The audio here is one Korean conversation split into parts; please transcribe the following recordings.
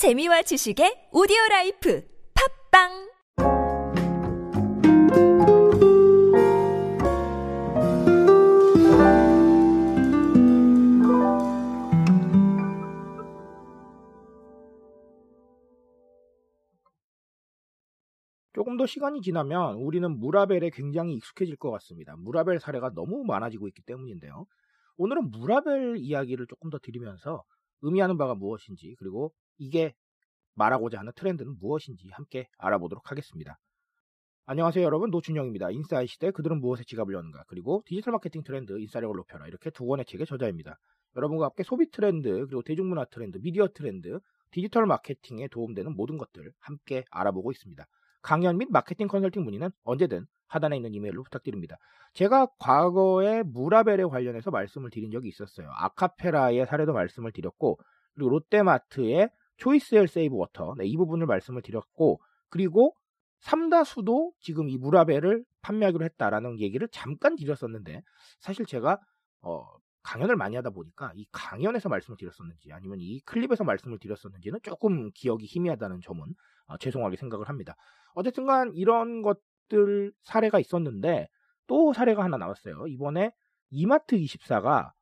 재미와 지식의 오디오 life 팟빵 조금 더 시간이 지나면 우리는 무라벨에 굉장히 익숙해질 것 같습니다. 무라벨 사례가 너무 많아지고 있기 때문인데요. 오늘은 무라벨 이야기를 조금 더 드리면서 의미하는 바가 무엇인지 그리고 이게 말하고자 하는 트렌드는 무엇인지 함께 알아보도록 하겠습니다. 안녕하세요 여러분 노준영입니다. 인싸의 시대 그들은 무엇에 지갑을 여는가 그리고 디지털 마케팅 트렌드 인싸력을 높여라 이렇게 두 권의 책의 저자입니다. 여러분과 함께 소비 트렌드 그리고 대중문화 트렌드 미디어 트렌드 디지털 마케팅에 도움되는 모든 것들 함께 알아보고 있습니다. 강연 및 마케팅 컨설팅 문의는 언제든 하단에 있는 이메일로 부탁드립니다. 제가 과거에 무라벨에 관련해서 말씀을 드린 적이 있었어요. 아카페라의 사례도 말씀을 드렸고 그리고 롯데마트의 초이스엘 세이브 워터 네, 이 부분을 말씀을 드렸고 그리고 삼다수도 지금 이 무라벨을 판매하기로 했다라는 얘기를 잠깐 드렸었는데 사실 제가 어, 강연을 많이 하다 보니까 이 강연에서 말씀을 드렸었는지 아니면 이 클립에서 말씀을 드렸었는지는 조금 기억이 희미하다는 점은 어, 죄송하게 생각을 합니다. 어쨌든간 이런 것들 사례가 있었는데 또 사례가 하나 나왔어요. 이번에 이마트 24가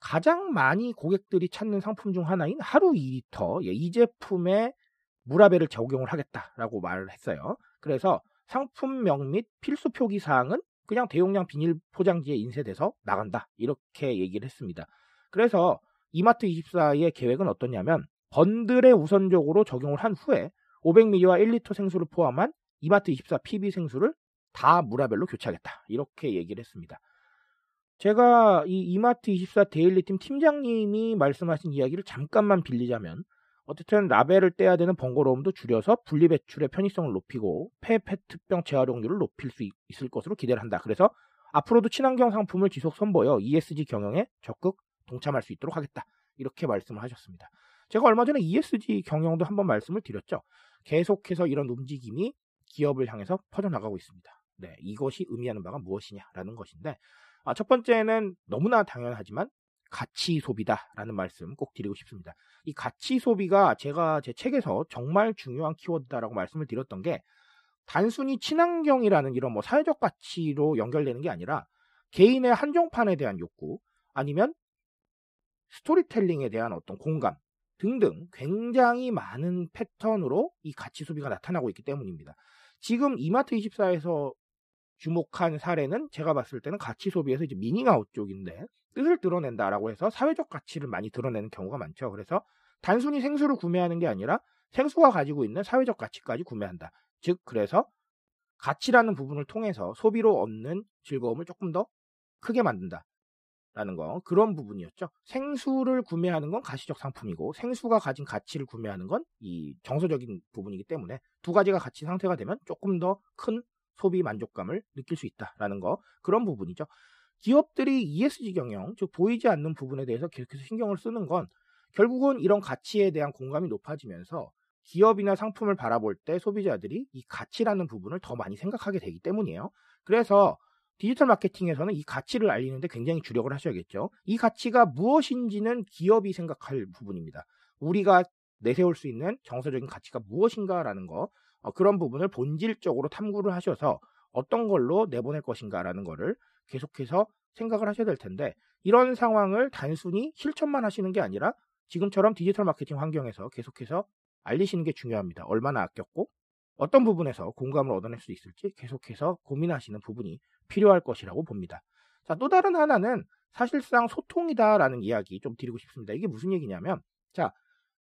가장 많이 고객들이 찾는 상품 중 하나인 하루 2리터 예, 이 제품에 무라벨을 적용을 하겠다라고 말을 했어요. 그래서 상품명 및 필수 표기 사항은 그냥 대용량 비닐 포장지에 인쇄돼서 나간다. 이렇게 얘기를 했습니다. 그래서 이마트 24의 계획은 어떠냐면 번들에 우선적으로 적용을 한 후에 500ml와 1리터 생수를 포함한 이마트 24 PB 생수를 다 무라벨로 교체하겠다. 이렇게 얘기를 했습니다. 제가 이 이마트 24 데일리팀 팀장님이 말씀하신 이야기를 잠깐만 빌리자면 어쨌든 라벨을 떼야 되는 번거로움도 줄여서 분리배출의 편의성을 높이고 폐페트병 재활용률을 높일 수 있을 것으로 기대를 한다. 그래서 앞으로도 친환경 상품을 지속 선보여 ESG 경영에 적극 동참할 수 있도록 하겠다. 이렇게 말씀을 하셨습니다. 제가 얼마 전에 ESG 경영도 한번 말씀을 드렸죠. 계속해서 이런 움직임이 기업을 향해서 퍼져나가고 있습니다. 네, 이것이 의미하는 바가 무엇이냐라는 것인데 아, 첫 번째는 너무나 당연하지만 가치 소비다라는 말씀 꼭 드리고 싶습니다. 이 가치 소비가 제가 제 책에서 정말 중요한 키워드다라고 말씀을 드렸던 게 단순히 친환경이라는 이런 뭐 사회적 가치로 연결되는 게 아니라 개인의 한정판에 대한 욕구 아니면 스토리텔링에 대한 어떤 공감 등등 굉장히 많은 패턴으로 이 가치 소비가 나타나고 있기 때문입니다. 지금 이마트 24에서 주목한 사례는 제가 봤을 때는 가치 소비에서 이제 미닝아웃 쪽인데 뜻을 드러낸다라고 해서 사회적 가치를 많이 드러내는 경우가 많죠. 그래서 단순히 생수를 구매하는 게 아니라 생수가 가지고 있는 사회적 가치까지 구매한다. 즉 그래서 가치라는 부분을 통해서 소비로 얻는 즐거움을 조금 더 크게 만든다. 라는 거 그런 부분이었죠. 생수를 구매하는 건 가시적 상품이고 생수가 가진 가치를 구매하는 건 이 정서적인 부분이기 때문에 두 가지가 같이 상태가 되면 조금 더 큰 소비 만족감을 느낄 수 있다라는 거 그런 부분이죠. 기업들이 ESG 경영 즉 보이지 않는 부분에 대해서 계속해서 신경을 쓰는 건 결국은 이런 가치에 대한 공감이 높아지면서 기업이나 상품을 바라볼 때 소비자들이 이 가치라는 부분을 더 많이 생각하게 되기 때문이에요. 그래서 디지털 마케팅에서는 이 가치를 알리는데 굉장히 주력을 하셔야겠죠. 이 가치가 무엇인지는 기업이 생각할 부분입니다. 우리가 내세울 수 있는 정서적인 가치가 무엇인가라는 거 어, 그런 부분을 본질적으로 탐구를 하셔서 어떤 걸로 내보낼 것인가라는 거를 계속해서 생각을 하셔야 될 텐데 이런 상황을 단순히 실천만 하시는 게 아니라 지금처럼 디지털 마케팅 환경에서 계속해서 알리시는 게 중요합니다. 얼마나 아꼈고 어떤 부분에서 공감을 얻어낼 수 있을지 계속해서 고민하시는 부분이 필요할 것이라고 봅니다. 자, 또 다른 하나는 사실상 소통이다라는 이야기 좀 드리고 싶습니다. 이게 무슨 얘기냐면, 자,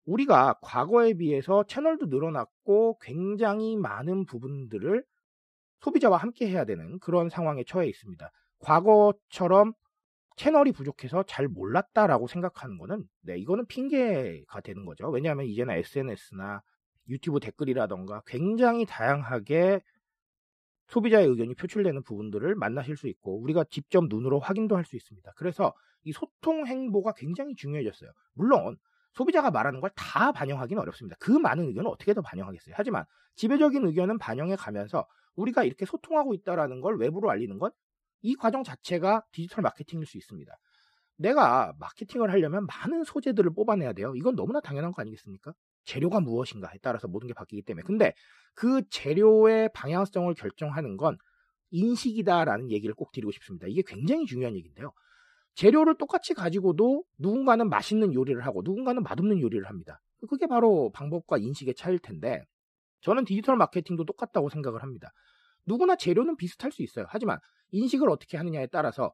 우리가 과거에 비해서 채널도 늘어났고 굉장히 많은 부분들을 소비자와 함께 해야 되는 그런 상황에 처해 있습니다. 과거처럼 채널이 부족해서 잘 몰랐다라고 생각하는 거는 네, 이거는 핑계가 되는 거죠. 왜냐하면 이제는 SNS나 유튜브 댓글이라던가 굉장히 다양하게 소비자의 의견이 표출되는 부분들을 만나실 수 있고 우리가 직접 눈으로 확인도 할 수 있습니다. 그래서 이 소통 행보가 굉장히 중요해졌어요. 물론 소비자가 말하는 걸 다 반영하기는 어렵습니다. 그 많은 의견을 어떻게 더 반영하겠어요? 하지만 지배적인 의견은 반영해 가면서 우리가 이렇게 소통하고 있다라는 걸 외부로 알리는 건 이 과정 자체가 디지털 마케팅일 수 있습니다. 내가 마케팅을 하려면 많은 소재들을 뽑아내야 돼요. 이건 너무나 당연한 거 아니겠습니까? 재료가 무엇인가에 따라서 모든 게 바뀌기 때문에. 근데 그 재료의 방향성을 결정하는 건 인식이다라는 얘기를 꼭 드리고 싶습니다. 이게 굉장히 중요한 얘기인데요. 재료를 똑같이 가지고도 누군가는 맛있는 요리를 하고 누군가는 맛없는 요리를 합니다. 그게 바로 방법과 인식의 차이일 텐데 저는 디지털 마케팅도 똑같다고 생각을 합니다. 누구나 재료는 비슷할 수 있어요. 하지만 인식을 어떻게 하느냐에 따라서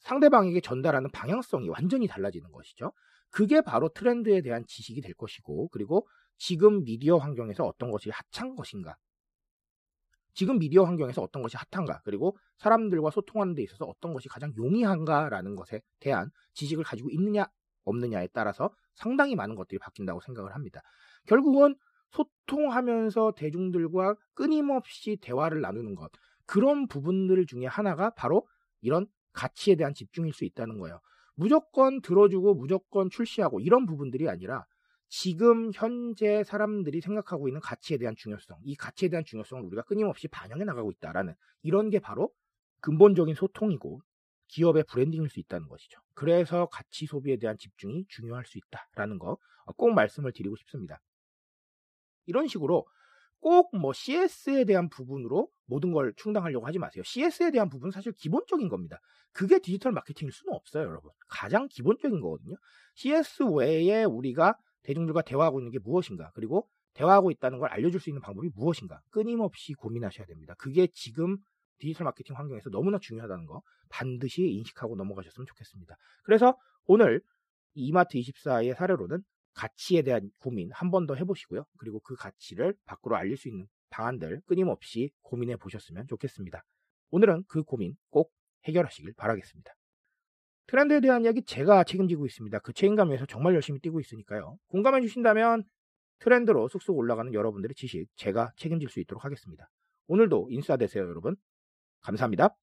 상대방에게 전달하는 방향성이 완전히 달라지는 것이죠. 그게 바로 트렌드에 대한 지식이 될 것이고, 그리고 지금 미디어 환경에서 어떤 것이 핫한 것인가, 지금 미디어 환경에서 어떤 것이 핫한가, 그리고 사람들과 소통하는 데 있어서 어떤 것이 가장 용이한가라는 것에 대한 지식을 가지고 있느냐, 없느냐에 따라서 상당히 많은 것들이 바뀐다고 생각을 합니다. 결국은 소통하면서 대중들과 끊임없이 대화를 나누는 것, 그런 부분들 중에 하나가 바로 이런 가치에 대한 집중일 수 있다는 거예요. 무조건 들어주고 무조건 출시하고 이런 부분들이 아니라 지금 현재 사람들이 생각하고 있는 가치에 대한 중요성, 이 가치에 대한 중요성을 우리가 끊임없이 반영해 나가고 있다라는 이런 게 바로 근본적인 소통이고 기업의 브랜딩일 수 있다는 것이죠. 그래서 가치 소비에 대한 집중이 중요할 수 있다라는 거 꼭 말씀을 드리고 싶습니다. 이런 식으로 꼭 뭐 CS에 대한 부분으로 모든 걸 충당하려고 하지 마세요. CS에 대한 부분은 사실 기본적인 겁니다. 그게 디지털 마케팅일 수는 없어요, 여러분. 가장 기본적인 거거든요. CS 외에 우리가 대중들과 대화하고 있는 게 무엇인가, 그리고 대화하고 있다는 걸 알려줄 수 있는 방법이 무엇인가, 끊임없이 고민하셔야 됩니다. 그게 지금 디지털 마케팅 환경에서 너무나 중요하다는 거 반드시 인식하고 넘어가셨으면 좋겠습니다. 그래서 오늘 이마트 24의 사례로는 가치에 대한 고민 한 번 더 해보시고요. 그리고 그 가치를 밖으로 알릴 수 있는 방안들 끊임없이 고민해 보셨으면 좋겠습니다. 오늘은 그 고민 꼭 해결하시길 바라겠습니다. 트렌드에 대한 이야기 제가 책임지고 있습니다. 그 책임감 위해서 정말 열심히 뛰고 있으니까요. 공감해 주신다면 트렌드로 쑥쑥 올라가는 여러분들의 지식 제가 책임질 수 있도록 하겠습니다. 오늘도 인싸 되세요, 여러분. 감사합니다.